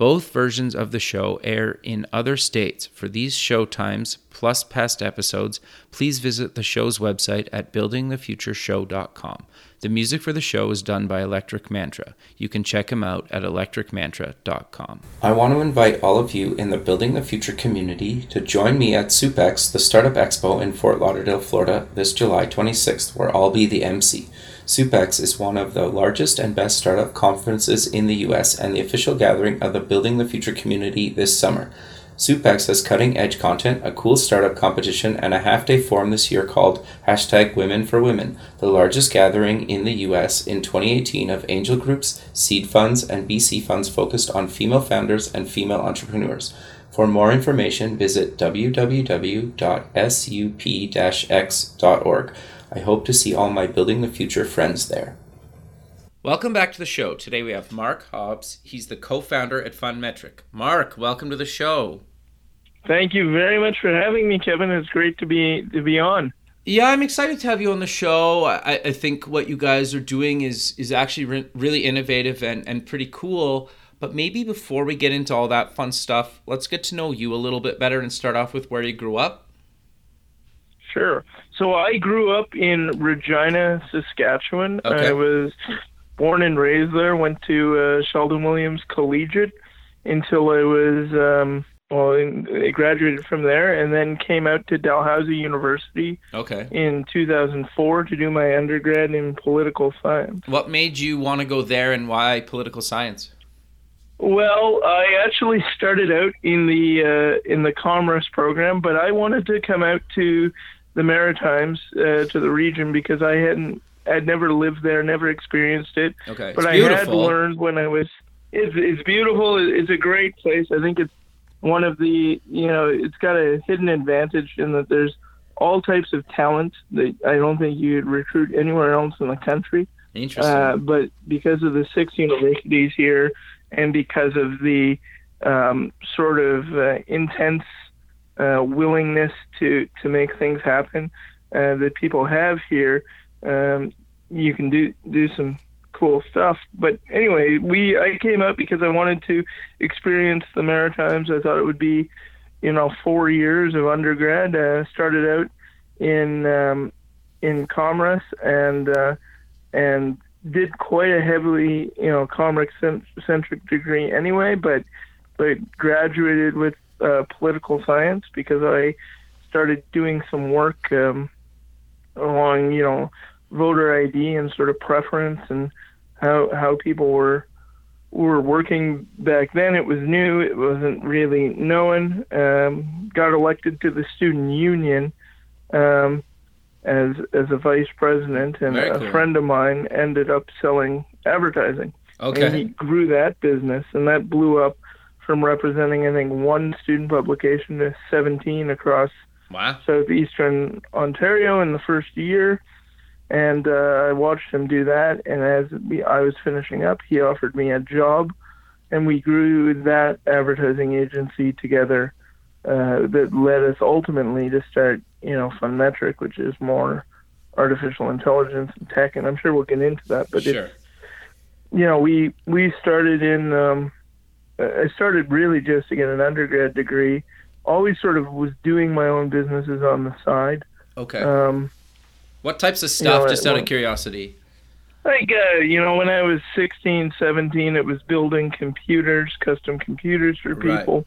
Both versions of the show air in other states. For these show times, plus past episodes, please visit the show's website at buildingthefutureshow.com. The music for the show is done by Electric Mantra. You can check him out at electricmantra.com. I want to invite all of you in the Building the Future community to join me at SUPEX, the Startup Expo in Fort Lauderdale, Florida, this July 26th, where I'll be the MC. SUPEX is one of the largest and best startup conferences in the US and the official gathering of the Building the Future community this summer. SUPEX has cutting edge content, a cool startup competition, and a half day forum this year called hashtag Women for Women, the largest gathering in the US in 2018 of angel groups, seed funds, and VC funds focused on female founders and female entrepreneurs. For more information, visit www.sup-x.org. I hope to see all my Building the Future friends there. Welcome back to the show. Today we have Mark Hobbs. He's the co founder at Fundmetric. Mark, welcome to the show. Thank you very much for having me, Kevin. It's great to be to be on. Yeah, I'm excited to have you on the show. I, I think what you guys are doing is is actually re- really innovative and, and pretty cool. But maybe before we get into all that fun stuff, let's get to know you a little bit better and start off with where you grew up. Sure. So I grew up in Regina, Saskatchewan. Okay. I was born and raised there. Went to uh, Sheldon Williams Collegiate until I was um, well, I graduated from there, and then came out to Dalhousie University. Okay. In 2004 to do my undergrad in political science. What made you want to go there, and why political science? Well, I actually started out in the uh, in the commerce program, but I wanted to come out to the Maritimes uh, to the region because I hadn't I'd never lived there, never experienced it. Okay, but I had learned when I was. It's it's beautiful. It's a great place. I think it's one of the you know it's got a hidden advantage in that there's all types of talent that I don't think you'd recruit anywhere else in the country. Interesting. Uh, but because of the six universities here, and because of the um, sort of uh, intense uh, willingness to to make things happen uh, that people have here, um, you can do do some cool stuff. But anyway, we I came out because I wanted to experience the Maritimes. I thought it would be, you know, four years of undergrad. Uh, started out in um, in commerce and uh, and did quite a heavily you know commerce centric degree anyway, but but graduated with uh, political science because I started doing some work um, along, you know, voter ID and sort of preference and how how people were were working back then. It was new. It wasn't really known. Um, got elected to the student union um, as as a vice president, and Very a cool. friend of mine ended up selling advertising. Okay. And he grew that business, and that blew up from representing, I think, one student publication to 17 across Wow. southeastern Ontario in the first year. And uh, I watched him do that. And as we, I was finishing up, he offered me a job, and we grew that advertising agency together. Uh, that led us ultimately to start, you know, Fundmetric, which is more artificial intelligence and tech. And I'm sure we'll get into that. But sure. it's, you know, we we started in. Um, I started really just to get an undergrad degree. Always sort of was doing my own businesses on the side. Okay. Um, what types of stuff, know, just out of curiosity? like uh, you know, when I was 16, 17, it was building computers, custom computers for people.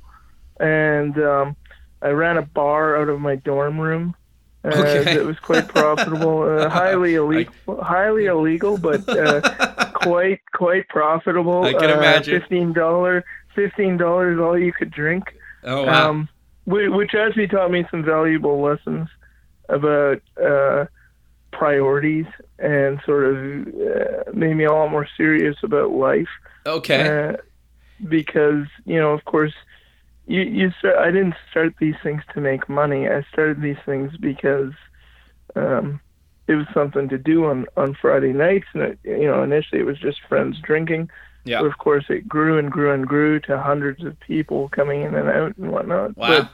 Right. and um, I ran a bar out of my dorm room. Uh, Okay. It was quite profitable, uh, highly illegal, highly illegal, but uh, quite quite profitable. I can uh, imagine. Fifteen dollar, fifteen dollars, all you could drink. Oh wow. um, whi- which actually taught me some valuable lessons about uh, priorities and sort of uh, made me a lot more serious about life. okay. Uh, because you know, of course, you you start. I didn't start these things to make money. I started these things because um, it was something to do on on Friday nights, and it, you know, initially it was just friends drinking. Yeah. But of course, it grew and grew and grew to hundreds of people coming in and out and whatnot. Wow.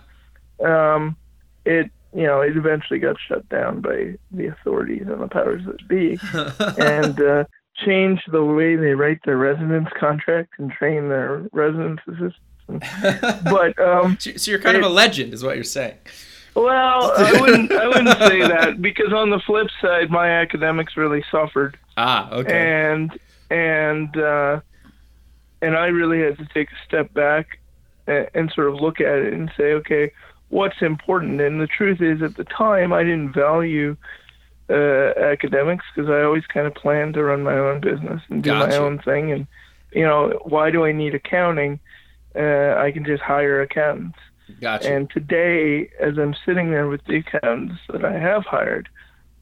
But um, it you know it eventually got shut down by the authorities and the powers that be, and uh, changed the way they write their residence contract and train their residence assistants. but um, so so you're kind of a legend, is what you're saying. well, I wouldn't I wouldn't say that because on the flip side, my academics really suffered Ah, okay. and and uh, and I really had to take a step back and, and sort of look at it and say, okay, what's important? And the truth is, at the time, I didn't value uh, academics because I always kind of planned to run my own business and do my own thing. And you know, why do I need accounting? Uh, I can just hire accountants. Gotcha. And today, as I'm sitting there with the accountants that I have hired,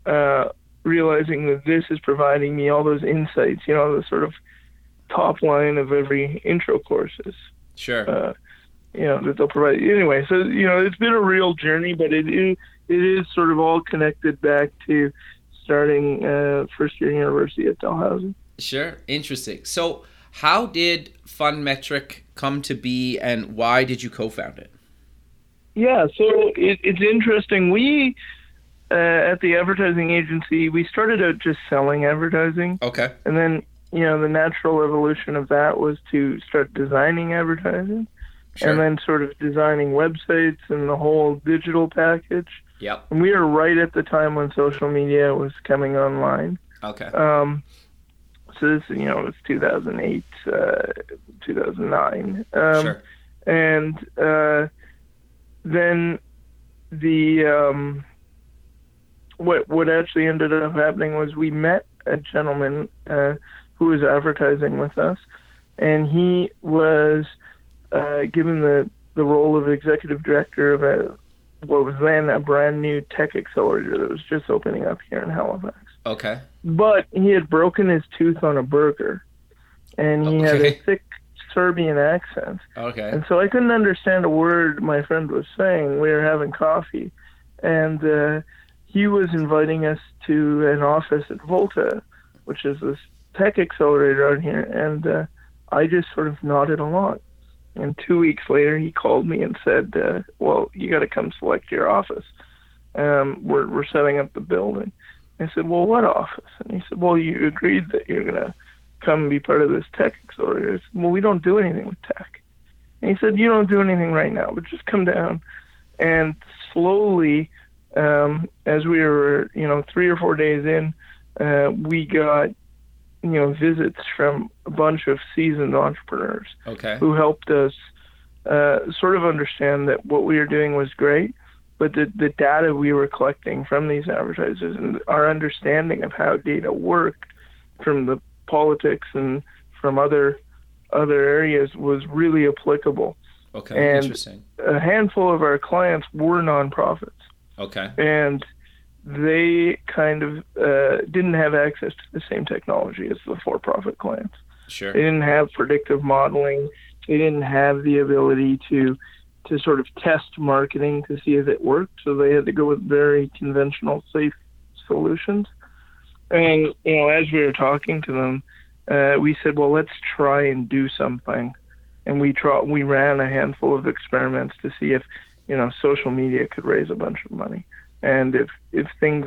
uh, realizing that this is providing me all those insights, you know, the sort of top line of every intro courses, sure. uh, you know, that they'll provide. Anyway, so, you know, it's been a real journey, but it is, it is sort of all connected back to starting uh, first year university at Dalhousie. Sure. Interesting. So, how did Fundmetric come to be, and why did you co-found it? Yeah, so it, it's interesting. We uh, at the advertising agency, we started out just selling advertising, Okay. and then you know the natural evolution of that was to start designing advertising, Sure. and then sort of designing websites and the whole digital package. Yep. And we were right at the time when social media was coming online. Okay. Um, so this, you know, it was 2008, uh, 2009. Um, sure. and uh, then the um, what what actually ended up happening was we met a gentleman uh, who was advertising with us, and he was uh, given the the role of executive director of a what was then a brand new tech accelerator that was just opening up here in Halifax. Okay. But he had broken his tooth on a burger, and he had a thick Serbian accent. Okay. And so I couldn't understand a word my friend was saying. We were having coffee, and uh, he was inviting us to an office at Volta, which is this tech accelerator out here. And uh, I just sort of nodded along. And two weeks later, he called me and said, uh, "Well, you got to come select your office. Um, we're we're setting up the building." I said, "Well, what office?" And he said, "Well, you agreed that you're gonna come be part of this tech accelerator." Said, "Well, we don't do anything with tech." And he said, "You don't do anything right now, but just come down." And slowly, um, as we were, you know, three or four days in, uh, we got, you know, visits from a bunch of seasoned entrepreneurs Okay. who helped us uh, sort of understand that what we were doing was great, but the, the data we were collecting from these advertisers and our understanding of how data worked from the politics and from other other areas was really applicable. Okay. and- Interesting. A handful of our clients were nonprofits, Okay. and they kind of uh, didn't have access to the same technology as the for-profit clients. Sure. They didn't have predictive modeling. They didn't have the ability to to sort of test marketing to see if it worked. So they had to go with very conventional, safe solutions. And you know, as we were talking to them, uh, we said, "Well, let's try and do something." And we try, we ran a handful of experiments to see if you know social media could raise a bunch of money, and if if things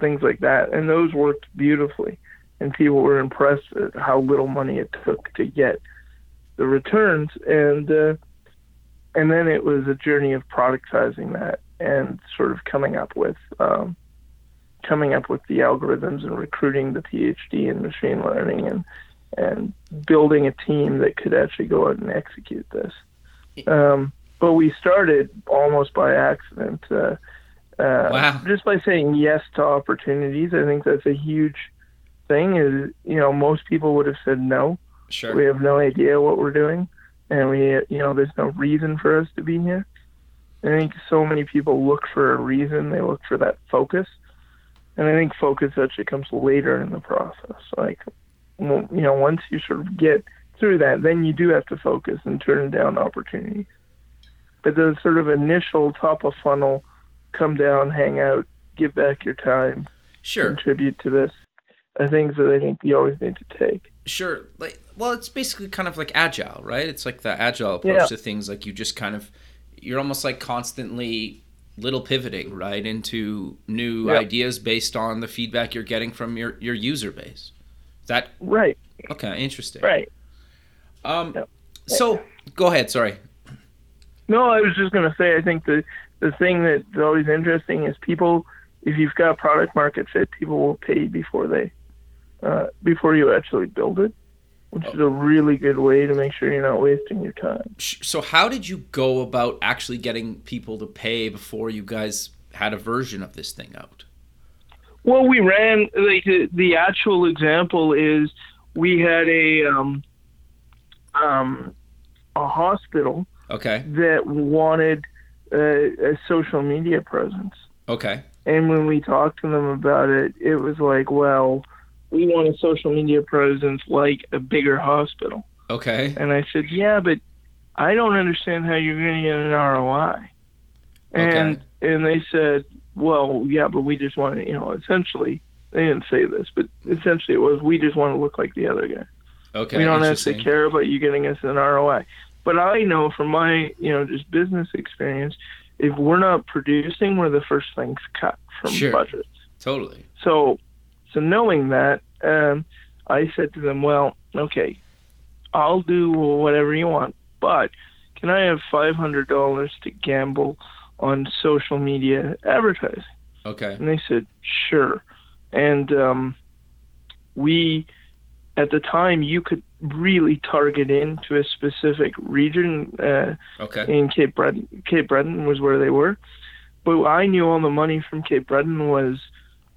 things like that, and those worked beautifully and people were impressed at how little money it took to get the returns and uh, and then it was a journey of productizing that and sort of coming up with um, coming up with the algorithms and recruiting the PhD in machine learning and and building a team that could actually go out and execute this. Um, but we started almost by accident. Uh, uh, Wow. Just by saying yes to opportunities, I think that's a huge thing. Is you know most people would have said no. Sure. We have no idea what we're doing, and we you know there's no reason for us to be here. I think so many people look for a reason. They look for that focus, and I think focus actually comes later in the process. Like you know once you sort of get through that, then you do have to focus and turn down opportunities. but the sort of initial top of funnel, come down, hang out, give back your time, Sure. contribute to this, are things that I think you always need to take. Sure. Like, well, it's basically kind of like agile, right? It's like the agile approach Yeah. to things. Like you just kind of, you're almost like constantly little pivoting right into new Yeah. ideas based on the feedback you're getting from your your user base. That Right, okay? Interesting. right. Um. So go ahead. Sorry. No, I was just going to say, I think the the thing that's always interesting is people, if you've got product market fit, people will pay before they, uh, before you actually build it, which is a really good way to make sure you're not wasting your time. So how did you go about actually getting people to pay before you guys had a version of this thing out? Well, we ran like the, the actual example is we had a um, um, a hospital Okay. that wanted a, a social media presence. Okay. And when we talked to them about it, it was like, well, we want a social media presence like a bigger hospital. Okay. And I said, yeah, but I don't understand how you're going to get an ROI. And and they said, well, yeah, but we just want to, you know, essentially, they didn't say this, but essentially it was, we just want to look like the other guy. Okay. we don't actually care about you getting us an ROI. But I know from my, you know, just business experience, if we're not producing, we're the first things cut from Sure. budgets. Totally. So, so knowing that, um, I said to them, well, okay, I'll do whatever you want, but can I have five hundred dollars to gamble on social media advertising? Okay. And they said, sure. And um, we, at the time, you could really target into a specific region. Uh, Okay. in Cape Breton. Cape Breton was where they were, but I knew all the money from Cape Breton was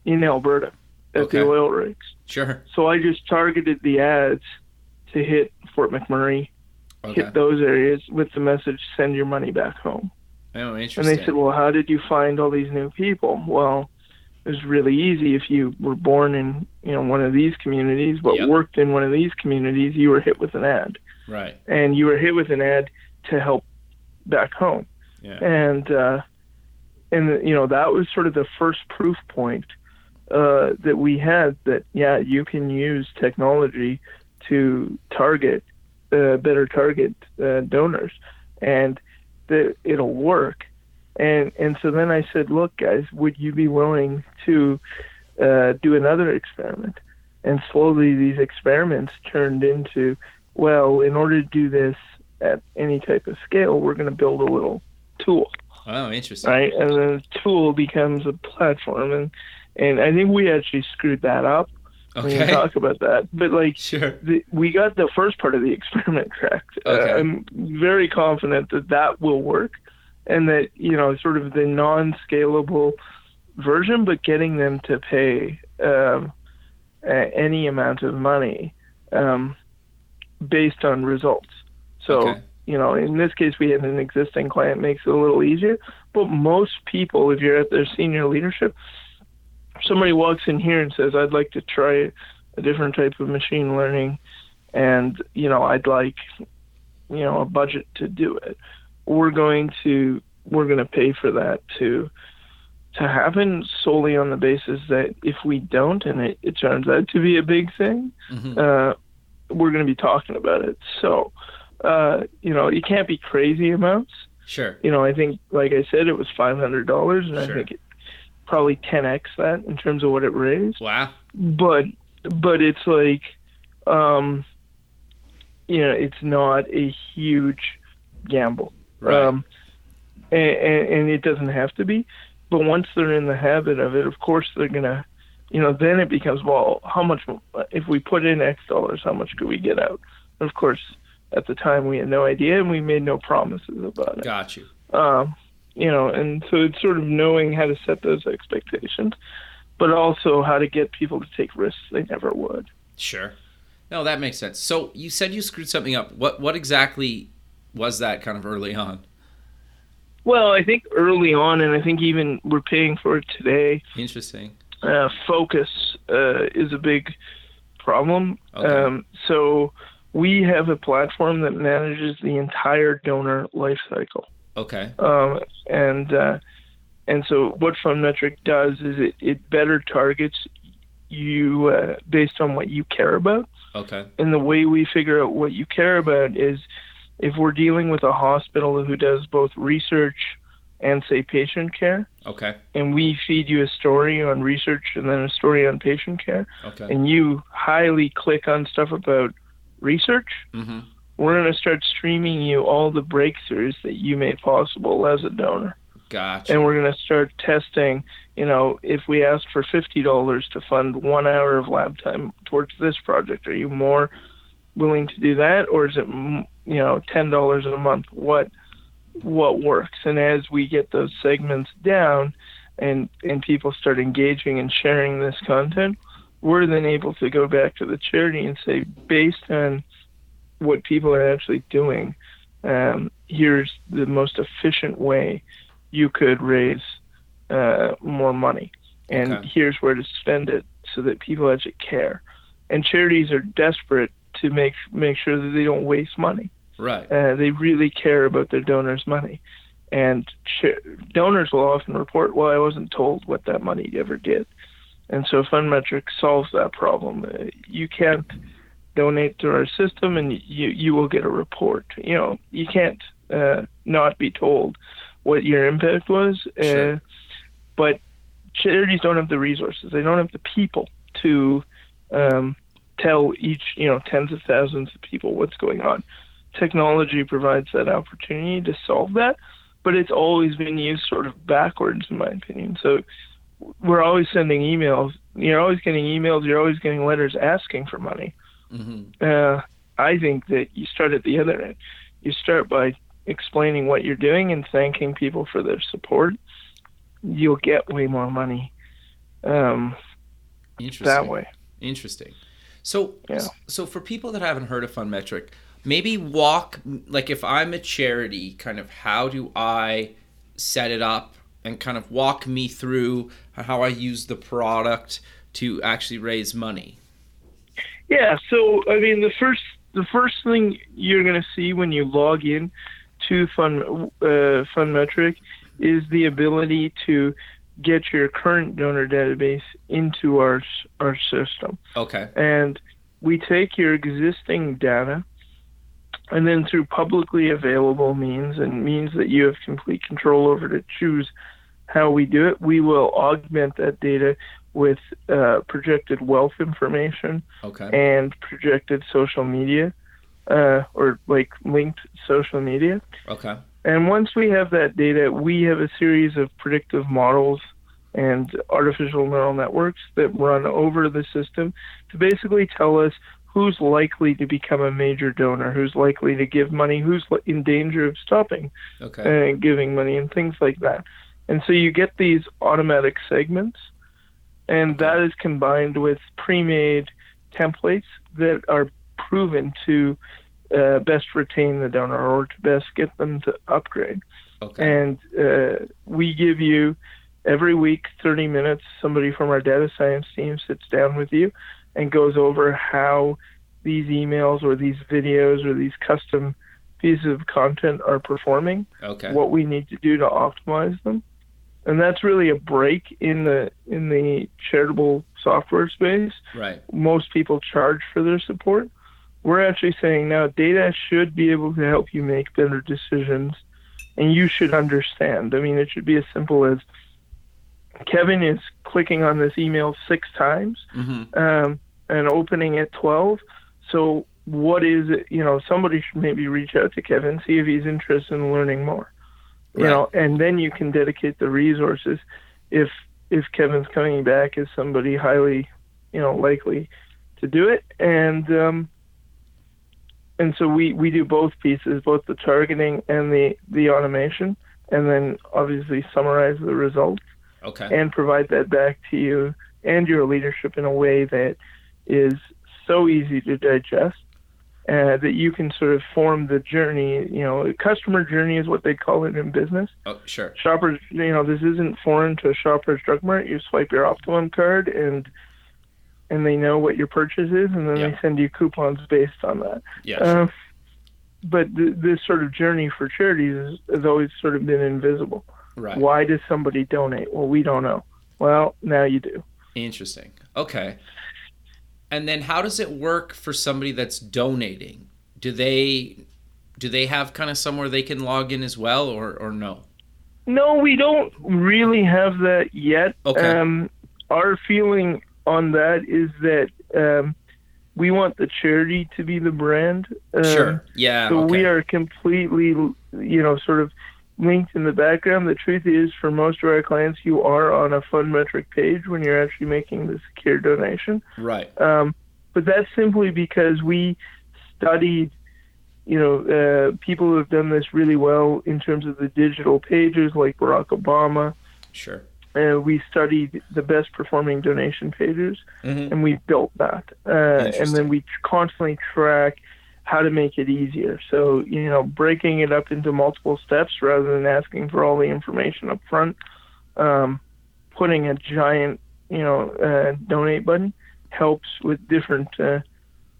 in Alberta at Okay. the oil rigs. Sure. So I just targeted the ads to hit Fort McMurray, Okay. hit those areas with the message "Send your money back home." Oh, interesting. And they said, "Well, how did you find all these new people?" Well, was really easy. If you were born in you know one of these communities, but Yep. worked in one of these communities, you were hit with an ad, right. and you were hit with an ad to help back home. Yeah. and uh, and you know that was sort of the first proof point uh, that we had that yeah you can use technology to target uh, better target uh, donors and that it'll work and and so then I said look guys would you be willing to uh, do another experiment and slowly these experiments turned into well in order to do this at any type of scale we're going to build a little tool Oh, interesting. right? And then the tool becomes a platform, and and I think we actually screwed that up. We can Okay. talk about that, but like Sure. the, we got the first part of the experiment correct. Okay. Uh, I'm very confident that that will work, and that you know sort of the non-scalable version, but getting them to pay um, any amount of money um, based on results. So Okay. you know, in this case, we had an existing client, makes it a little easier. But most people, if you're at their senior leadership, somebody walks in here and says, "I'd like to try a different type of machine learning," and you know, I'd like, you know, a budget to do it, we're going to we're going to pay for that to to happen solely on the basis that if we don't, and it, it turns out to be a big thing, Mhm. uh, we're going to be talking about it. So, uh, you know, you can't be crazy amounts. Sure. You know, I think, like I said, it was five hundred dollars, and Sure. I think it probably ten x that in terms of what it raised. Wow. But, but it's like, um, you know, it's not a huge gamble, Right. um, and, and, and it doesn't have to be. But once they're in the habit of it, of course they're gonna, you know, then it becomes well, how much if we put in X dollars, how much could we get out? Of course, at the time we had no idea and we made no promises about it. Got you. Um, you know, and so it's sort of knowing how to set those expectations, but also how to get people to take risks they never would. Sure. No, that makes sense. So you said you screwed something up. What what exactly was that kind of early on? Well, I think early on, and I think even we're paying for it today. Interesting. Uh, focus uh, is a big problem. Okay. Um, so we have a platform that manages the entire donor life cycle. Okay. Um, and uh, and so what FundMetric does is it, it better targets you uh, based on what you care about. Okay. And the way we figure out what you care about is if we're dealing with a hospital who does both research and say patient care, Okay. and we feed you a story on research and then a story on patient care, Okay. and you highly click on stuff about research, Mm-hmm. we're going to start streaming you all the breakthroughs that you made possible as a donor. Gotcha. And we're going to start testing, you know, if we ask for $50 to fund one hour of lab time towards this project, are you more willing to do that? Or is it, mm, you know, $10 a month? What, what works? And as we get those segments down and, and people start engaging and sharing this content, we're then able to go back to the charity and say, based on what people are actually doing, um, here's the most efficient way you could raise uh, more money, and Okay. here's where to spend it so that people actually care. And charities are desperate to make make sure that they don't waste money. Right. Uh, they really care about their donors' money, and ch- donors will often report, "Well, I wasn't told what that money ever did," and so FundMetric solves that problem. Uh, you can't donate to our system, and you you will get a report. You know, you can't uh, not be told what your impact was, uh, Sure. but charities don't have the resources. They don't have the people to um, tell each, you know, tens of thousands of people what's going on. Technology provides that opportunity to solve that, but it's always been used sort of backwards, in my opinion. So we're always sending emails. You're always getting emails. You're always getting letters asking for money. Mm-hmm. Uh, I think that you start at the other end. You start by explaining what you're doing and thanking people for their support. You'll get way more money um, Interesting. that way. Interesting. So, Yeah. so for people that haven't heard of FundMetric, maybe walk like if I'm a charity, kind of how do I set it up and kind of walk me through how I use the product to actually raise money. Yeah. So I mean, the first the first thing you're going to see when you log in to Fund uh, FundMetric is the ability to get your current donor database into our our system. Okay. and we take your existing data and then through publicly available means and means that you have complete control over to choose how we do it we will augment that data with uh, projected wealth information Okay. and projected social media uh, or like linked social media Okay. and once we have that data, we have a series of predictive models and artificial neural networks that run over the system to basically tell us who's likely to become a major donor, who's likely to give money, who's in danger of stopping Okay. uh, giving money, and things like that. And so you get these automatic segments, and that is combined with pre-made templates that are proven to uh, best retain the donor or to best get them to upgrade. Okay. And uh, we give you every week 30 minutes. Somebody from our data science team sits down with you and goes over how these emails or these videos or these custom pieces of content are performing Okay. what we need to do to optimize them. And that's really a break in the in the charitable software space. Right. Most people charge for their support. We're actually saying now data should be able to help you make better decisions and you should understand. I mean it should be as simple as Kevin is clicking on this email six times Mm-hmm. um, and opening at 12. So what is it? You know, somebody should maybe reach out to Kevin, see if he's interested in learning more. You Right. know, and then you can dedicate the resources. If if Kevin's coming back as somebody highly, you know, likely to do it, and um, and so we we do both pieces, both the targeting and the the automation, and then obviously summarize the results Okay. and provide that back to you and your leadership in a way that is so easy to digest uh, that you can sort of form the journey. You know, customer journey is what they call it in business. Oh, sure. Shoppers, you know, this isn't foreign to a Shoppers Drug Mart. You swipe your Optimum card and and they know what your purchase is, and then Yeah. they send you coupons based on that. Yeah. sure. Uh, but th- this sort of journey for charities has, has always sort of been invisible. Right. Why does somebody donate? Well, we don't know. Well, now you do. Interesting. Okay. And then how does it work for somebody that's donating? Do they do they have kind of somewhere they can log in as well or or no? No, we don't really have that yet. Okay. Um, our feeling on that is that um, we want the charity to be the brand. Um, sure. Yeah. So okay. we are completely, you know, sort of linked in the background. The truth is, for most of our clients, you are on a Fundmetric page when you're actually making the secure donation. right. Um, but that's simply because we studied, you know, uh, people who have done this really well in terms of the digital pages, like Barack Obama. Sure. Uh, we studied the best performing donation pages, Mhm. and we built that. Uh, and then we constantly track how to make it easier. So, you know, breaking it up into multiple steps rather than asking for all the information up front. Um, putting a giant, you know, uh, donate button helps with different uh,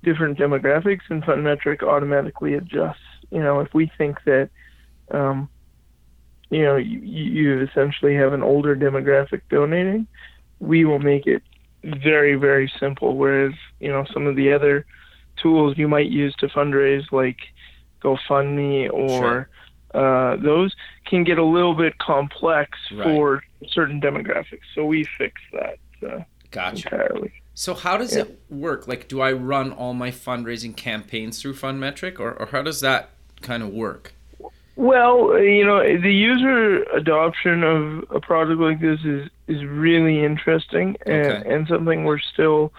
different demographics, and FundMetric automatically adjusts. You know, if we think that, um, you know, you, you essentially have an older demographic donating, we will make it very very simple. Whereas, you know, some of the other tools you might use to fundraise, like GoFundMe or uh, those, can get a little bit complex Right. for certain demographics. So we fix that uh, Gotcha. entirely. So how does Yeah. it work? Like, do I run all my fundraising campaigns through FundMetric, or, or how does that kind of work? Well, you know, the user adoption of a product like this is is really interesting and, Okay. and something we're still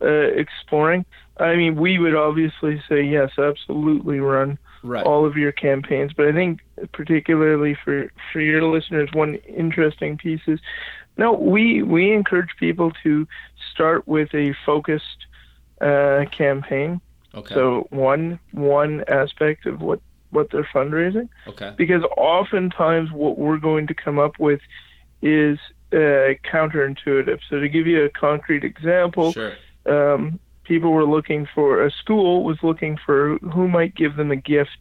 uh, exploring. I mean, we would obviously say yes, absolutely run Right. all of your campaigns, but I think particularly for for your listeners, one interesting piece is no, we we encourage people to start with a focused uh, campaign. Okay. So one one aspect of what what they're fundraising okay. because oftentimes what we're going to come up with is uh, counterintuitive. So to give you a concrete example, Sure. um, people were looking for a school was looking for who might give them a gift,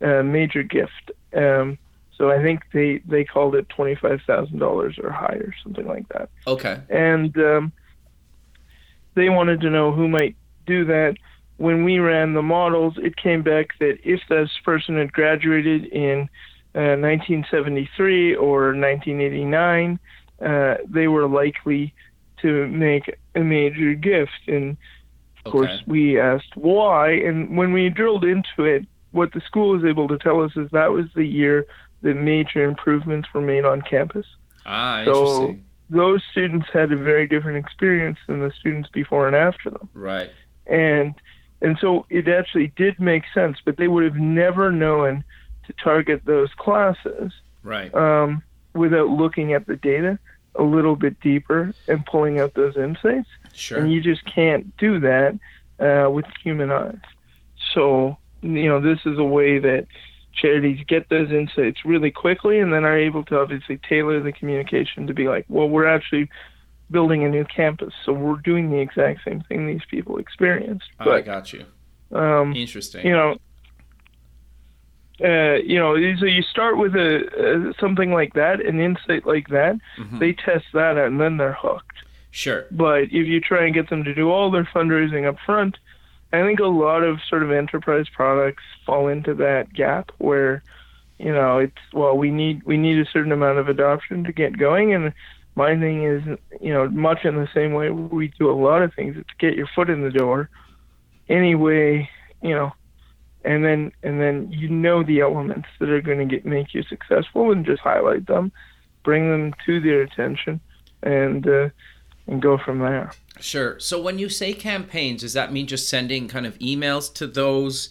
a major gift. Um, so I think they they called it twenty five thousand dollars or higher, something like that Okay. and um, they wanted to know who might do that. When we ran the models, it came back that if this person had graduated in uh, 1973 or 1989, uh, they were likely to make a major gift. And of course, we asked why. And when we drilled into it, what the school was able to tell us is that was the year that major improvements were made on campus Ah, So- those students had a very different experience than the students before and after them. Right. And and so it actually did make sense, but they would have never known to target those classes Right. um, without looking at the data a little bit deeper and pulling out those insights. Sure. And you just can't do that uh, with human eyes. So, you know, this is a way that charities get those insights really quickly and then are able to obviously tailor the communication to be like, well, we're actually building a new campus, so we're doing the exact same thing these people experienced. I But, got you. um, Interesting. you know, uh, you know, so you start with a, uh, something like that, an insight like that. Mhm. They test that out, and then they're hooked. Sure. But if you try and get them to do all their fundraising up front, I think a lot of sort of enterprise products fall into that gap where, you know, it's well, we need we need a certain amount of adoption to get going, and my thing is, you know, much in the same way we do a lot of things, it's get your foot in the door, anyway, you know, and then and then you know the elements that are going to get make you successful, and just highlight them, bring them to their attention, and uh, and go from there. Sure. So when you say campaigns, does that mean just sending kind of emails to those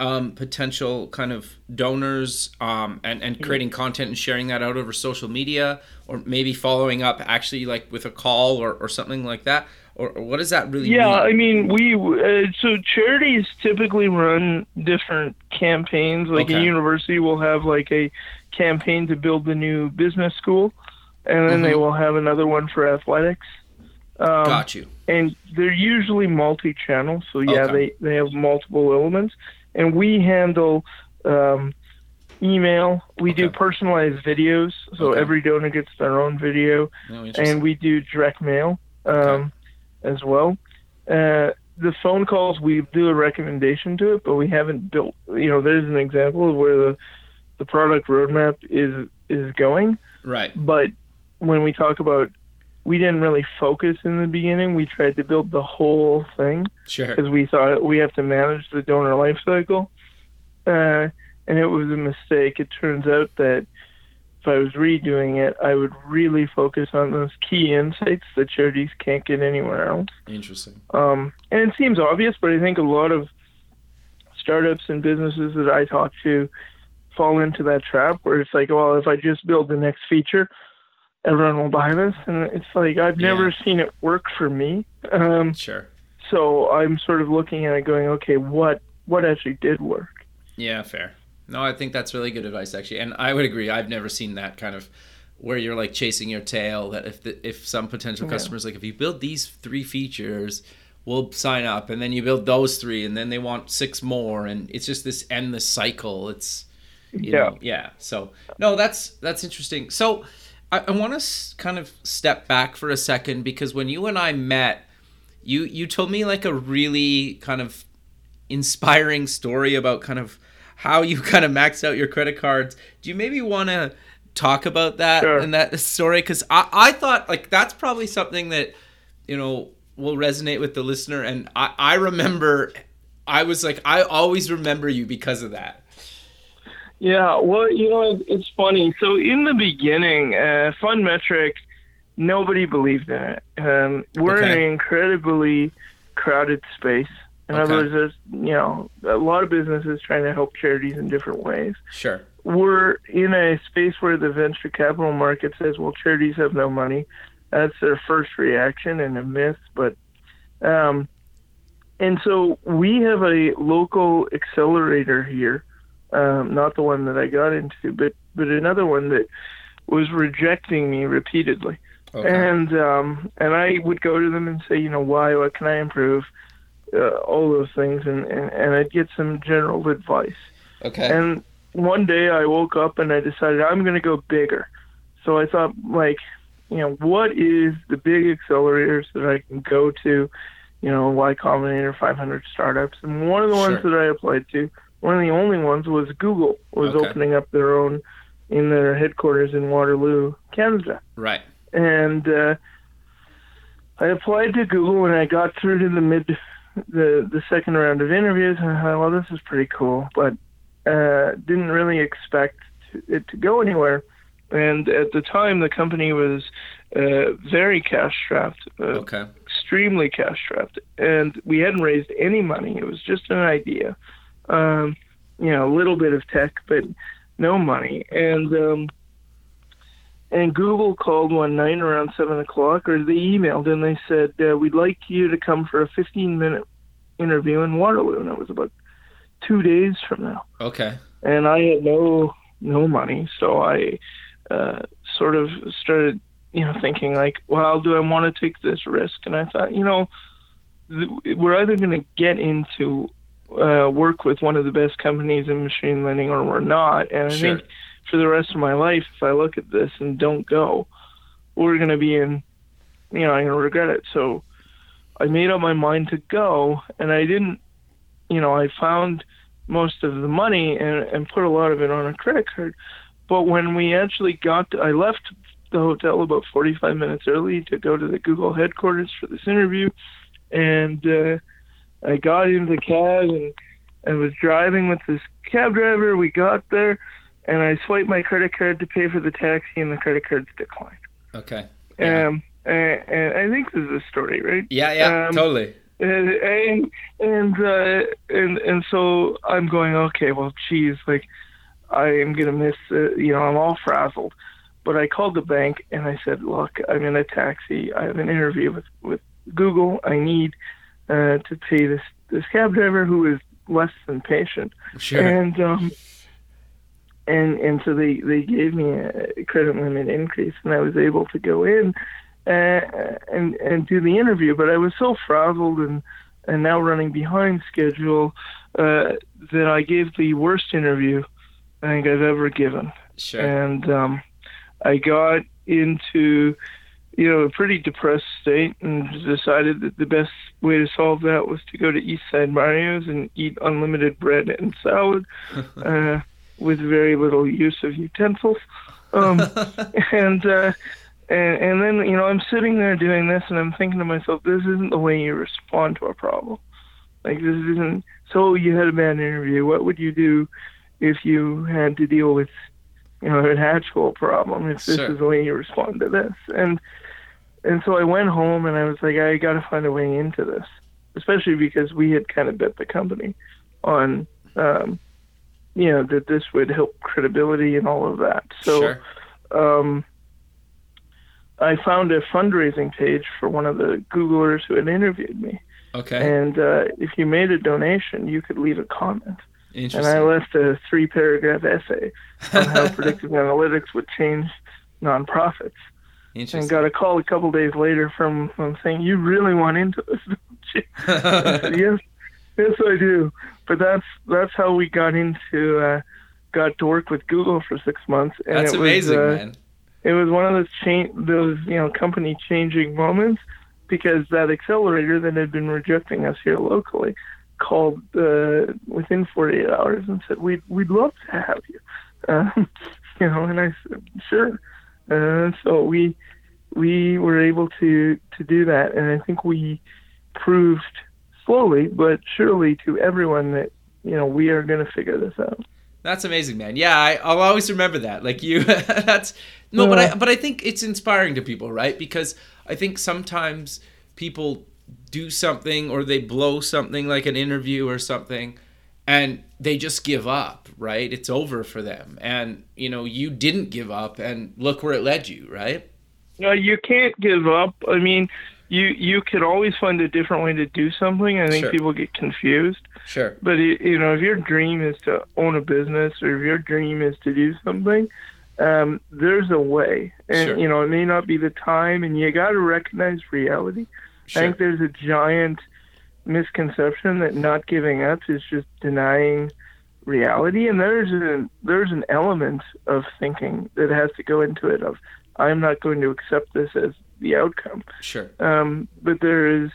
um, potential kind of donors um, and, and creating content and sharing that out over social media or maybe following up actually like with a call or, or something like that? Or, or what does that really Yeah, mean? I mean, we uh, so charities typically run different campaigns. Like Okay. a university will have like a campaign to build the new business school, and then they Mhm. will have another one for athletics. Um, Got you. and they're usually multi-channel so yeah Okay. they they have multiple elements and we handle um, email. We do personalized videos, so Okay. every donor gets their own video, Oh, and we do direct mail um, as well. Uh, the phone calls, we do a recommendation to it, but we haven't built. You know, there's an example of where the the product roadmap is is going. right. But when we talk about, we didn't really focus in the beginning. We tried to build the whole thing Sure. because we thought we have to manage the donor life cycle. Uh, and it was a mistake. It turns out that if I was redoing it, I would really focus on those key insights that charities can't get anywhere else. Interesting. Um, and it seems obvious, but I think a lot of startups and businesses that I talk to fall into that trap where it's like, well, if I just build the next feature, everyone will buy this. And it's like, I've never Yeah. seen it work for me. Um, Sure. so I'm sort of looking at it going, okay, what, what actually did work? Yeah, fair. No, I think that's really good advice actually, and I would agree. I've never seen that kind of where you're like chasing your tail. That if the, if some potential Yeah. customers like if you build these three features, we'll sign up, and then you build those three, and then they want six more, and it's just this endless cycle. It's you Yeah. know, yeah. So no, that's that's interesting. So I, I want to s- kind of step back for a second because when you and I met, you you told me like a really kind of inspiring story about kind of how you kind of maxed out your credit cards. Do you maybe want to talk about that Sure. and that story? Because I, I thought like that's probably something that you know will resonate with the listener. And I, I remember I was like I always remember you because of that. Yeah, well, you know, it's funny. So in the beginning, uh, Fundmetric, nobody believed in it. Um, we're in an incredibly crowded space. In other words, there's you know a lot of businesses trying to help charities in different ways. Sure. We're in a space where the venture capital market says, "Well, charities have no money." That's their first reaction and a myth, but um, and so we have a local accelerator here, um, not the one that I got into, but but another one that was rejecting me repeatedly. Okay. And um, and I would go to them and say, you know, why? What can I improve? Uh, all those things, and, and and I'd get some general advice. okay. And one day I woke up and I decided I'm going to go bigger. So I thought, like, you know, what is the big accelerators that I can go to? You know, Y Combinator, 500 startups, and one of the ones that I applied to, one of the only ones was Google was Okay. opening up their own in their headquarters in Waterloo, Canada right. and uh, I applied to Google and I got through to the mid the the second round of interviews and I thought, well, this is pretty cool, but uh, didn't really expect it to go anywhere. And at the time, the company was uh, very cash strapped, uh, Okay. extremely cash strapped, and we hadn't raised any money. It was just an idea, um, you know, a little bit of tech, but no money. And um, and Google called one night around seven o'clock, or they emailed and they said uh, we'd like you to come for a fifteen minute interview in Waterloo, and it was about two days from now Okay. and I had no no money, so I uh, sort of started, you know, thinking like, well, do I want to take this risk? And I thought, you know, th- we're either going to get into uh, work with one of the best companies in machine learning, or we're not. And I Sure. think for the rest of my life, if I look at this and don't go, we're going to be in, you know, I'm going to regret it. So I made up my mind to go, and I didn't, you know, I found most of the money and, and put a lot of it on a credit card. But when we actually got, to, I left the hotel about 45 minutes early to go to the Google headquarters for this interview, and uh, I got into the cab and I was driving with this cab driver. We got there, and I swiped my credit card to pay for the taxi, and the credit cards declined. Okay. Yeah. Um, and, and I think this is a story, right? Yeah. Yeah. um, totally. and and and, uh, and and so I'm going okay. Well, geez, like I am gonna miss. Uh, you know, I'm all frazzled. But I called the bank and I said, look, I'm in a taxi. I have an interview with with Google. I need uh, to pay this this cab driver who was less than patient. Sure. And um, and and so they they gave me a credit limit increase, and I was able to go in uh, and and do the interview. But I was so frazzled and and now running behind schedule. uh, that I gave the worst interview I think I've ever given. Sure. And um, I got into you know a pretty depressed state and decided that the best way to solve that was to go to East Side Mario's and eat unlimited bread and salad uh, with very little use of utensils. Um, and uh, and and then you know I'm sitting there doing this and I'm thinking to myself, this isn't the way you respond to a problem. Like this isn't. So you had a bad interview. What would you do if you had to deal with you know an actual problem? If this Sure. is the way you respond to this and and so I went home and I was like, I got to find a way into this, especially because we had kind of bet the company on, um, you know, that this would help credibility and all of that. So sure. um, I found a fundraising page for one of the Googlers who had interviewed me. Okay. And uh, if you made a donation, you could leave a comment. And I left a three paragraph essay on how predictive analytics would change nonprofits and got a call a couple days later from, from saying, "You really want into this, don't you?" Said, yes, yes, I do. But that's that's how we got into uh, got to work with Google for six months, and That's it amazing, was uh, man. it was one of those cha- those you know company changing moments because that accelerator that had been rejecting us here locally called uh, within 48 hours and said we'd we'd love to have you, um, you know, and I said sure. Uh, so we we were able to to do that, and I think we proved slowly but surely to everyone that you know we are going to figure this out. That's amazing, man. Yeah, I, I'll always remember that. Like you, that's no, but I but I think it's inspiring to people, right? Because I think sometimes people do something or they blow something like an interview or something, and they just give up, right? It's over for them, and you know you didn't give up, and look where it led you, right? No, you can't give up. I mean, you you could always find a different way to do something. I think Sure. people get confused. Sure. But you know, if your dream is to own a business or if your dream is to do something, um, there's a way. And Sure. you know, it may not be the time, and you got to recognize reality. Sure. I think there's a giant misconception that not giving up is just denying reality, and there's a there's an element of thinking that has to go into it. Of I'm not going to accept this as the outcome. Sure. Um, but there is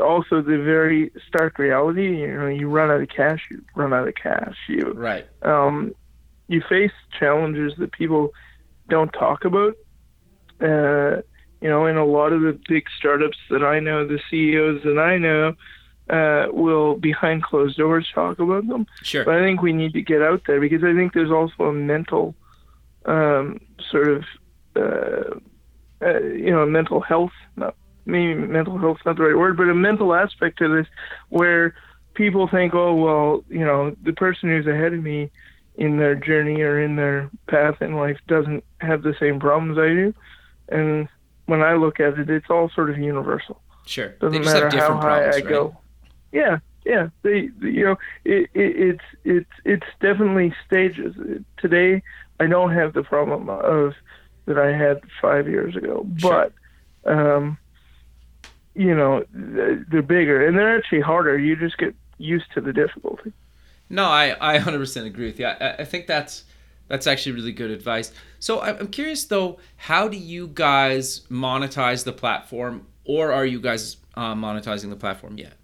also the very stark reality. You know, you run out of cash, you run out of cash. You Right. um, you face challenges that people don't talk about. Uh, you know, in a lot of the big startups that I know, the CEOs that I know, uh, will behind closed doors talk about them. Sure. But I think we need to get out there because I think there's also a mental um, sort of, uh, uh, you know, mental health, not maybe mental health's not the right word, but a mental aspect to this where people think, oh, well, you know, the person who's ahead of me in their journey or in their path in life doesn't have the same problems I do. And when I look at it, it's all sort of universal Sure. doesn't matter how high problems, I right? go. Yeah, yeah. They, they- you know, it, it, it's it's it's definitely stages. Today, I don't have the problem of that I had five years ago, Sure. but um, you know, they're bigger and they're actually harder. You just get used to the difficulty. No, I, I 100% agree with you. I, I think that's that's actually really good advice. So I'm I'm curious though, how do you guys monetize the platform, or are you guys uh, monetizing the platform yet?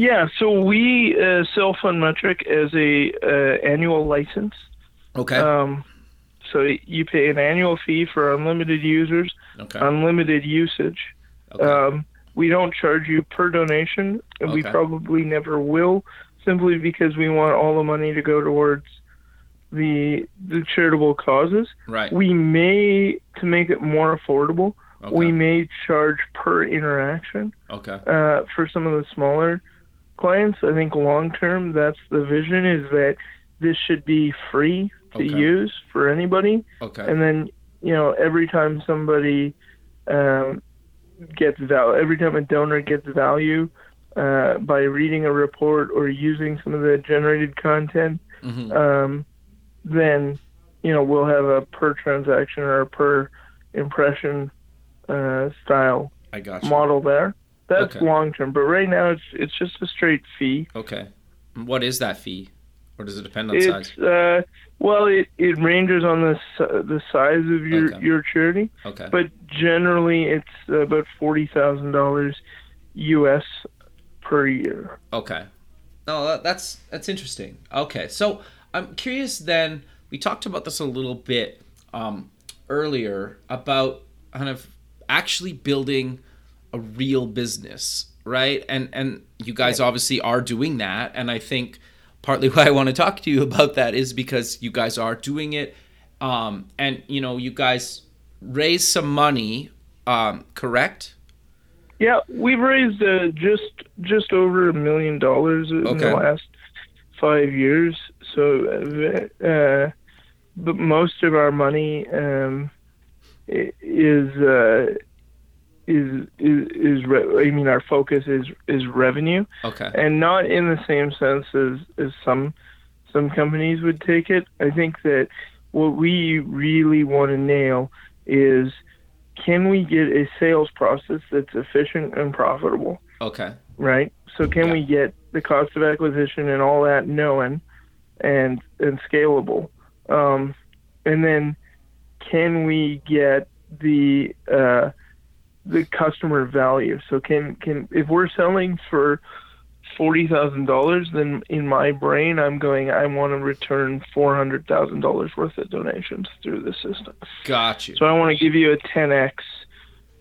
Yeah, so we uh, sell Fundmetric as a uh, annual license. Okay. Um, so you pay an annual fee for unlimited users, okay. unlimited usage. okay. Um, we don't charge you per donation, and we probably never will, simply because we want all the money to go towards the the charitable causes. right. We may, to make it more affordable, Okay. we may charge per interaction okay. uh, for some of the smaller clients. I think long term, that's the vision is that this should be free to Okay. use for anybody Okay. and then you know every time somebody um, gets value, every time a donor gets value uh, by reading a report or using some of the generated content, hmm um, then you know we'll have a per transaction or a per impression uh, style I got you. model there. That's Okay. long term, but right now it's it's just a straight fee. Okay. What is that fee, or does it depend on it's size? uh, well, it, it ranges on the the size of your Okay. your charity, Okay. but generally it's about forty thousand dollars U.S. per year. Okay. No, that- that's that's interesting. Okay, so I'm curious. Then we talked about this a little bit um, earlier about kind of actually building a real business, right? And and you guys obviously are doing that, and I think partly why I want to talk to you about that is because you guys are doing it, um, and you know you guys raise some money, um, correct? Yeah, we've raised uh, just just over a million dollars in Okay. the last five years. So, uh, uh, but most of our money um, is uh, is is is re- I mean, our focus is is revenue, Okay. and not in the same sense as as some some companies would take it. I think that what we really want to nail is can we get a sales process that's efficient and profitable, Okay. right? So can Yeah. we get the cost of acquisition and all that known and and scalable? Um, and then can we get the uh, the customer value? So can can if we're selling for forty thousand dollars, then in my brain I'm going I want to return four hundred thousand dollars worth of donations through the system. Got you. So I want to give you a 10x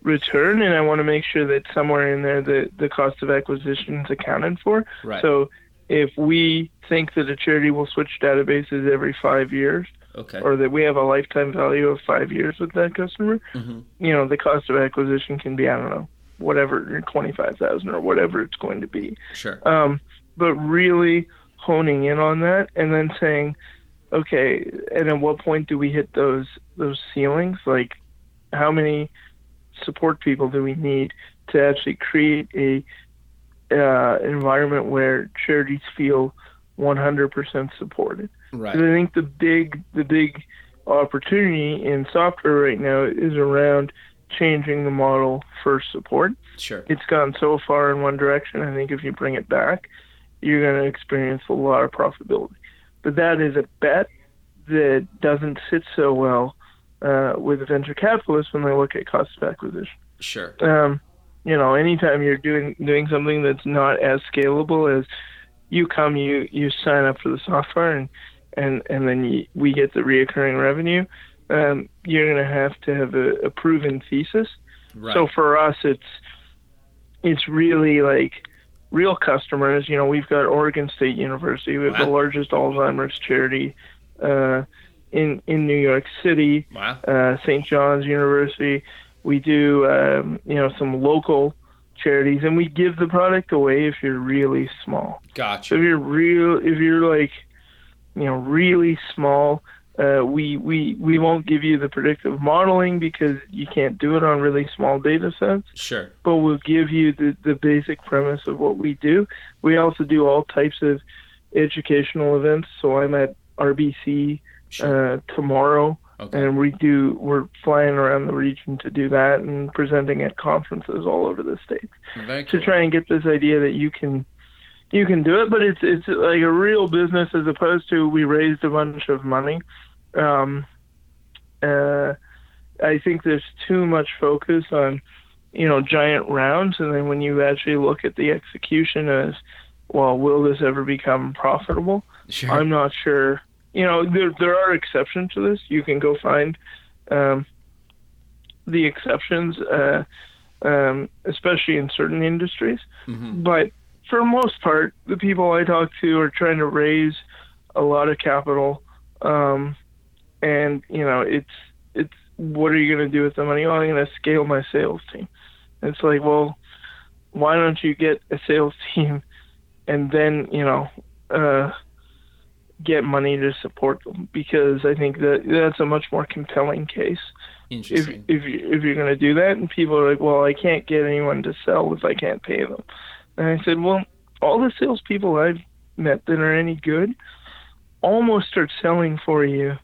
return, and I want to make sure that somewhere in there the the cost of acquisition is accounted for. Right. So if we think that a charity will switch databases every five years, okay. or that we have a lifetime value of five years with that customer, Mhm. you know, the cost of acquisition can be I don't know whatever twenty five thousand or whatever it's going to be. Sure. Um, but really honing in on that and then saying, okay, and at what point do we hit those those ceilings? Like, how many support people do we need to actually create a uh, environment where charities feel 100% supported? Right. I think the big the big opportunity in software right now is around changing the model for support Sure. it's gone so far in one direction. I think if you bring it back, you're going to experience a lot of profitability. But that is a bet that doesn't sit so well uh, with venture capitalists when they look at cost of acquisition. Sure. Um, you know, anytime you're doing doing something that's not as scalable as you come, you you sign up for the software and and and then you, we get the reoccurring revenue. Um, you're going to have to have a, a proven thesis. Right. So for us, it's it's really like real customers. You know, we've got Oregon State University. We have the largest Alzheimer's charity uh, in in New York City. wow. Uh, St. John's University. We do um, you know some local charities, and we give the product away if you're really small. So Gotcha. if you're real, if you're like you know really small. Uh, we, we we won't give you the predictive modeling because you can't do it on really small data sets Sure. but we'll give you the, the basic premise of what we do. We also do all types of educational events. So I'm at RBC Sure. uh, tomorrow, okay. and we do we're flying around the region to do that and presenting at conferences all over the states Very cool. to try and get this idea that you can you can do it, but it's it's like a real business as opposed to we raised a bunch of money. Um, uh, I think there's too much focus on you know giant rounds, and then when you actually look at the execution as well, will this ever become profitable? Sure. I'm not sure. You know, there there are exceptions to this. You can go find um, the exceptions, uh, um, especially in certain industries. Mhm. But for the most part, the people I talk to are trying to raise a lot of capital, um, and you know, it's it's what are you going to do with the money? Oh, I'm going to scale my sales team. It's like, well, why don't you get a sales team and then you know uh, get money to support them? Because I think that that's a much more compelling case if Interesting. if you, if you're going to do that, and people are like, well, I can't get anyone to sell if I can't pay them. And I said, well, all the salespeople I've met that are any good almost start selling for you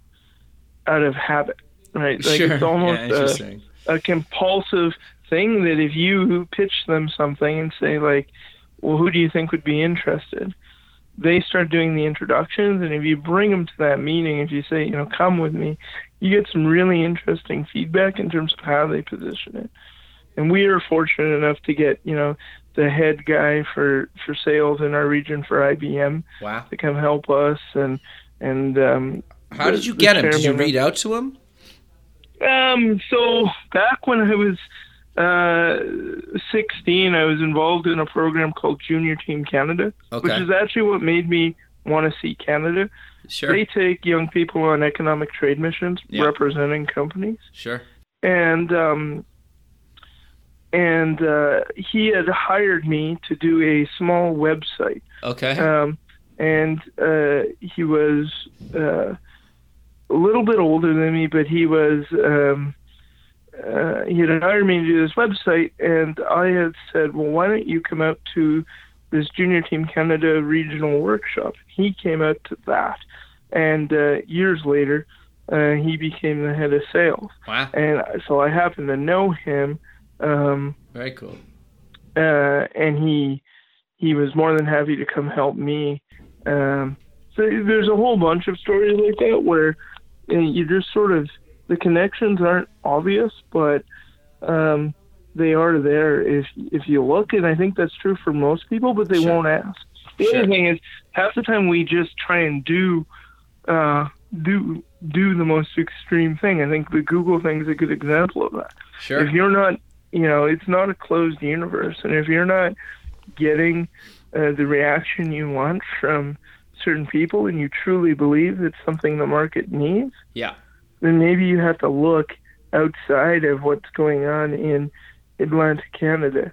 out of habit, right? Like sure. it's almost yeah, a, a compulsive thing that if you pitch them something and say like, well, who do you think would be interested? they start doing the introductions, and if you bring them to that meeting, if you say, you know, come with me, you get some really interesting feedback in terms of how they position it. And we are fortunate enough to get, you know, the head guy for for sales in our region for IBM Wow. to come help us, and and um, How did you get him? Did you read out to him? um, so back when I was uh, 16, I was involved in a program called Junior Team Canada, which is actually what made me want to see Canada. Sure. They take young people on economic trade missions Yeah. representing companies, Sure. and um, and uh, he had hired me to do a small website Okay. um, and uh, he was uh, a little bit older than me, but he was um, uh, he had hired me to do this website, and I had said, "Well, why don't you come out to this Junior Team Canada regional workshop?" He came out to that, and uh, years later, uh, he became the head of sales, wow. and so I happened to know him. Um, Very cool. uh, and he he was more than happy to come help me. Um, so there's a whole bunch of stories like that where you, know, you just sort of the connections aren't obvious, but um, they are there if if you look, and I think that's true for most people, but they Sure. won't ask. The Sure. other thing is half the time we just try and do uh, do do the most extreme thing. I think the Google thing is a good example of that Sure. if you're not you know it's not a closed universe and if you're not getting uh, the reaction you want from certain people and you truly believe it's something the market needs Yeah. then maybe you have to look outside of what's going on in Atlantic Canada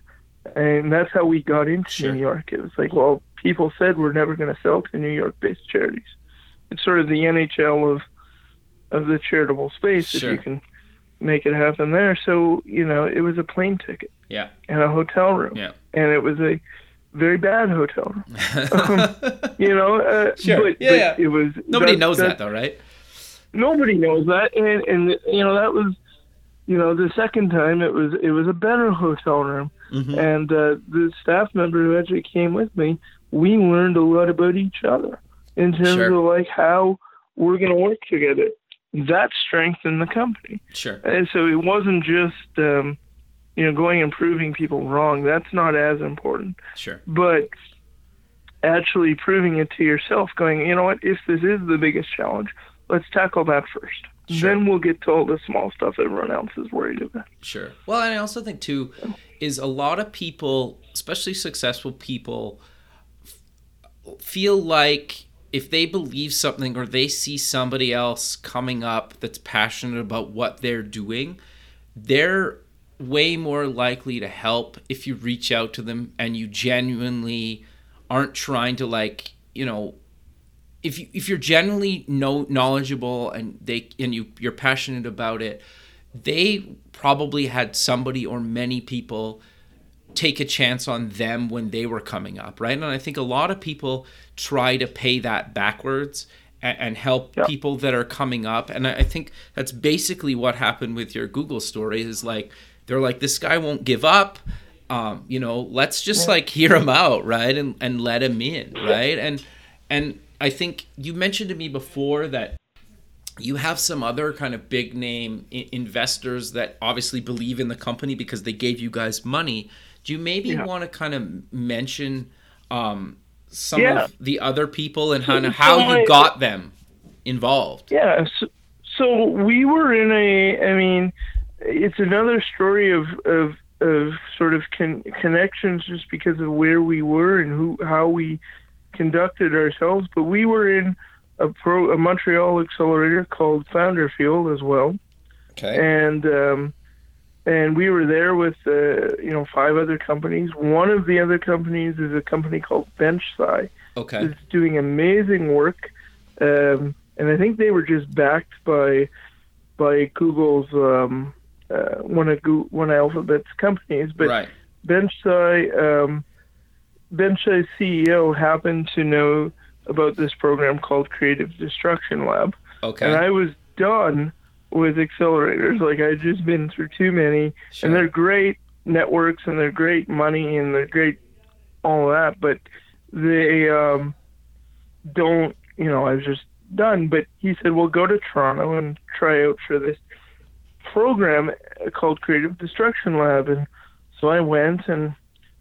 and that's how we got into Sure. New York it was like well people said we're never going to sell to New York based charities it's sort of the NHL of of the charitable space Sure. if you can make it happen there. So you know, it was a plane ticket Yeah. and a hotel room, Yeah. and it was a very bad hotel room. You know, uh, Sure. but, Yeah, but yeah. it was Nobody that- knows that- that though, right? Nobody knows that, and and you know that was, you know, the second time it was it was a better hotel room, Mhm. and uh, the staff member who actually came with me, we learned a lot about each other in terms Sure. of like how we're going to work together. That strengthened the company. Sure. And so it wasn't just, um, you know, going and proving people wrong. That's not as important. Sure. But actually proving it to yourself, going, you know what, if this is the biggest challenge, let's tackle that first. Sure. Then we'll get to all the small stuff everyone else is worried about. Sure. Well, and I also think too is a lot of people, especially successful people, feel like if they believe something or they see somebody else coming up that's passionate about what they're doing, they're way more likely to help if you reach out to them and you genuinely aren't trying to like, you know, if you if you're genuinely know knowledgeable and they and you you're passionate about it, they probably had somebody or many people take a chance on them when they were coming up, right? And I think a lot of people try to pay that backwards and, and help Yeah. people that are coming up. And I, I think that's basically what happened with your Google story is like they're like this guy won't give up. Um, you know, let's just like hear him out, right? And and let him in, right? And and I think you mentioned to me before that you have some other kind of big name investors that obviously believe in the company because they gave you guys money. Do you maybe Yeah. want to kind of mention um, some Yeah. of the other people and So how you got them involved? Yeah. So, so we were in a. I mean, it's another story of of of sort of con- connections just because of where we were and who how we conducted ourselves. But we were in a pro a Montreal accelerator called FounderFuel as well, Okay. and um, and we were there with uh, you know five other companies. One of the other companies is a company called BenchSci Okay. it's doing amazing work, um, and I think they were just backed by by Google's um, uh, one of Go- one of Alphabet's companies. But right. BenchSci, um, BenchSci's CEO happened to know about this program called Creative Destruction Lab, Okay. and I was done with accelerators. Like I've just been through too many, Sure. and they're great networks and they're great money and they're great all that, but they um don't, you know, I was just done. But he said, well, go to Toronto and try out for this program called Creative Destruction Lab. And so I went and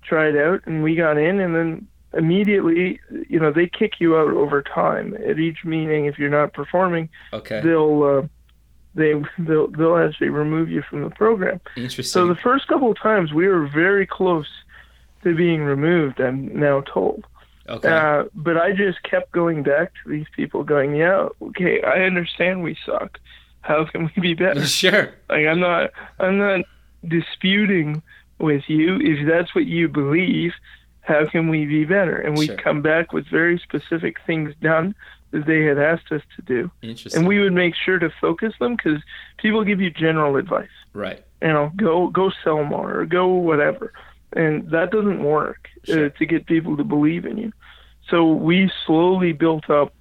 tried out, and we got in, and then immediately, you know, they kick you out over time. At each meeting, if you're not performing, Okay. they'll uh, they they'll they'll actually remove you from the program. Interesting. So the first couple of times we were very close to being removed. I'm now told. okay. Uh, but I just kept going back to these people, going, "Yeah, okay, I understand we suck. How can we be better?" sure. Like I'm not I'm not disputing with you if that's what you believe. How can we be better? And we Sure. come back with very specific things done they had asked us to do, Interesting. and we would make sure to focus them because people give you general advice. right. You know, go go sell more or go whatever, and that doesn't work Sure. uh, to get people to believe in you. So we slowly built up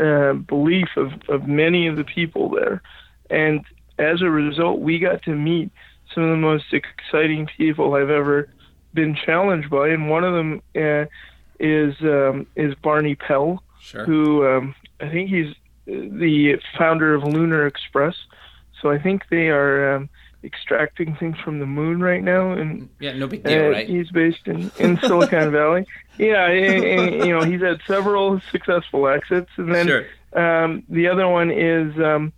uh, belief of, of many of the people there. And as a result, we got to meet some of the most exciting people I've ever been challenged by. And one of them uh, is um, is Barney Pell, Sure. who um, I think he's the founder of Lunar Express. So I think they are um, extracting things from the moon right now, and Yeah, no big deal, uh, right? He's based in, in Silicon Valley. Yeah, and, and, you know he's had several successful exits, and then sure. um, the other one is um,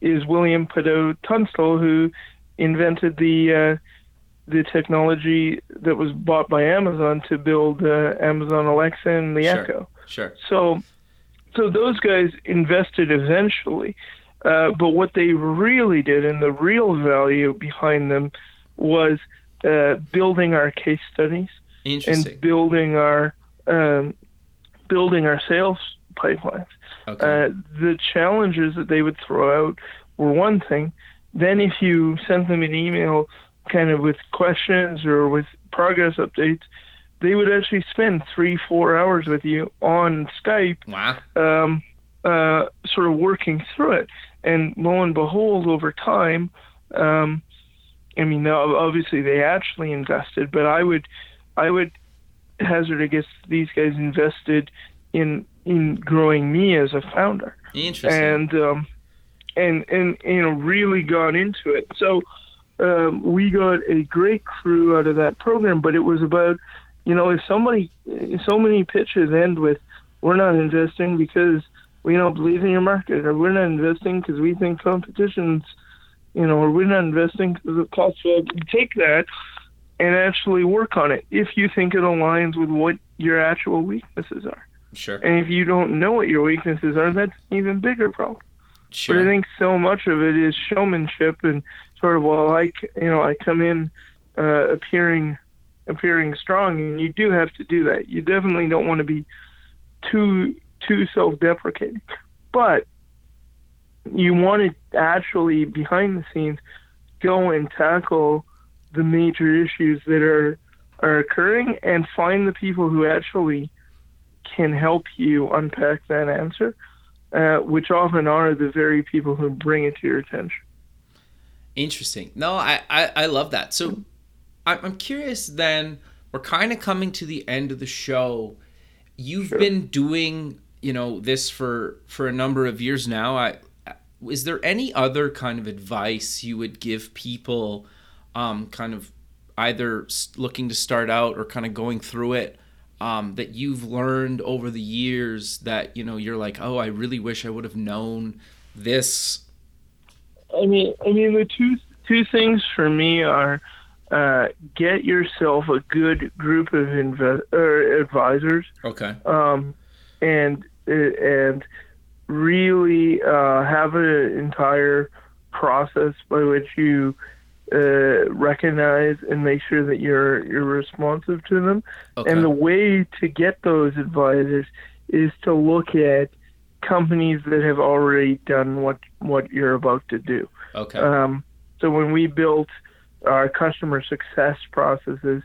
is William Pedoe Tunstall, who invented the uh, the technology that was bought by Amazon to build uh, Amazon Alexa and the Sure. Echo. Sure. So, so those guys invested eventually, uh, but what they really did, and the real value behind them, was uh, building our case studies and building our um, building our sales pipelines. okay. Uh, the challenges that they would throw out were one thing. Then, if you sent them an email, kind of with questions or with progress updates, they would actually spend three, four hours with you on Skype, wow. um, uh, sort of working through it. And lo and behold, over time, um, I mean, obviously they actually invested, but I would, I would hazard a guess these guys invested in in growing me as a founder Interesting. and um, and and you know really got into it. So um, we got a great crew out of that program, but it was about you know if somebody so many pitches end with we're not investing because we don't believe in your market, or we're not investing because we think competition's you know, or we're not investing because it costs. So take that and actually work on it if you think it aligns with what your actual weaknesses are. sure. And if you don't know what your weaknesses are, that's an even bigger problem. Sure. But I think so much of it is showmanship and sort of well, I you know I come in uh, appearing appearing strong, and you do have to do that. You definitely don't want to be too too self-deprecating, but you want to actually behind the scenes go and tackle the major issues that are are occurring and find the people who actually can help you unpack that answer uh, which often are the very people who bring it to your attention. Interesting. No, I, I, I love that. So I'm, I'm curious then, we're kind of coming to the end of the show. You've Sure. been doing, you know, this for, for a number of years now. I, is there any other kind of advice you would give people um, kind of either looking to start out or kind of going through it um, that you've learned over the years that, you know, you're like, oh, I really wish I would have known this. I mean, I mean the two two things for me are uh, get yourself a good group of inve- or advisors, Okay. um, and and really uh, have an entire process by which you uh, recognize and make sure that you're you're responsive to them. Okay. And the way to get those advisors is to look at companies that have already done what what you're about to do. okay. Um, so when we built our customer success processes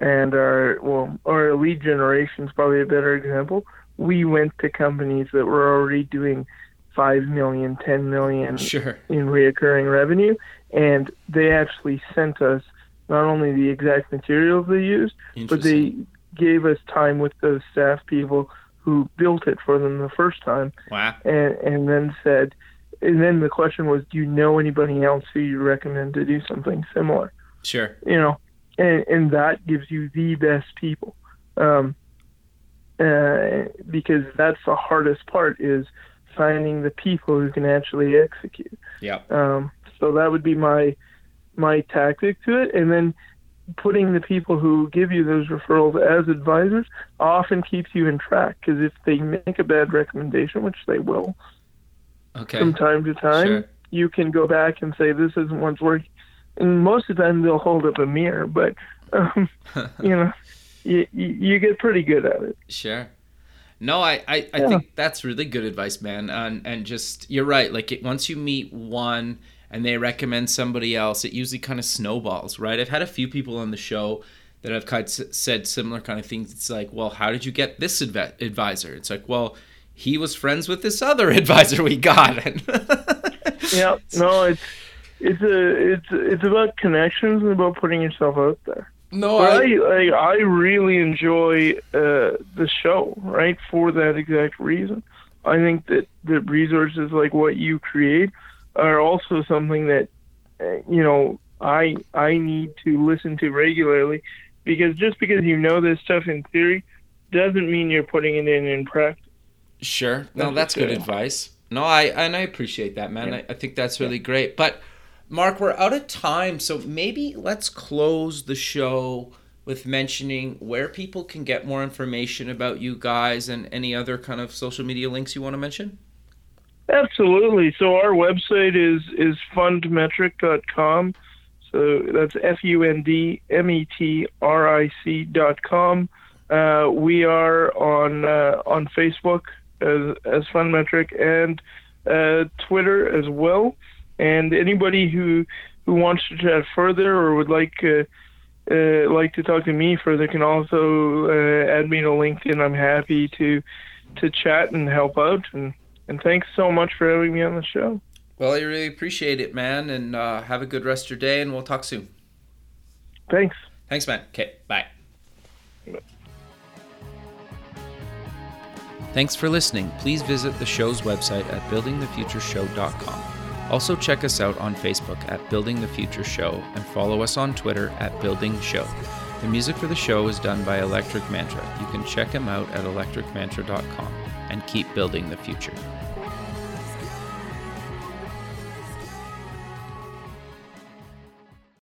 and our well our lead generation is probably a better example. We went to companies that were already doing five million, ten million sure. in reoccurring revenue, and they actually sent us not only the exact materials they used, but they gave us time with those staff people who who built it for them the first time. Wow. And and then said, and then the question was, do you know anybody else who you recommend to do something similar? Sure. You know, and and that gives you the best people. Um, uh, because that's the hardest part is finding the people who can actually execute. Yeah. Um, so that would be my my tactic to it, and then putting the people who give you those referrals as advisors often keeps you in track because if they make a bad recommendation, which they will Okay. from time to time, Sure. you can go back and say this isn't what's working. And most of the time they'll hold up a mirror, but um, you know, you, you get pretty good at it. Sure. No, I, I, I Yeah. think that's really good advice, man. And and just you're right. Like it, once you meet one and they recommend somebody else, it usually kind of snowballs, right? I've had a few people on the show that have kind of said similar kind of things. It's like, well, how did you get this adv- advisor? It's like, well, he was friends with this other advisor we got. Yeah, no, it's it's a it's it's about connections and about putting yourself out there. no, I, I, I really enjoy uh, the show, right? For that exact reason. I think that the resources like what you create are also something that uh, you know I I need to listen to regularly because just because you know this stuff in theory doesn't mean you're putting it in in practice. Sure. No, That's that's good advice. No, I and I appreciate that, man. I, I think that's really great. But Mark, we're out of time, so maybe let's close the show with mentioning where people can get more information about you guys and any other kind of social media links you want to mention. Absolutely. So our website is is fundmetric.com. So that's f u n d m e t r i c dot com. Uh, we are on uh, on Facebook as as Fundmetric and uh, Twitter as well. And anybody who who wants to chat further or would like uh, uh, like to talk to me further can also uh, add me to LinkedIn. I'm happy to to chat and help out and and thanks so much for having me on the show. Well, I really appreciate it, man, and uh, have a good rest of your day, and we'll talk soon. Thanks. Thanks, man. Okay, bye. Thanks for listening. Please visit the show's website at buildingthefutureshow.com. Also, check us out on Facebook at Building the Future Show and follow us on Twitter at Building Show. The music for the show is done by Electric Mantra. You can check him out at electricmantra.com and keep building the future.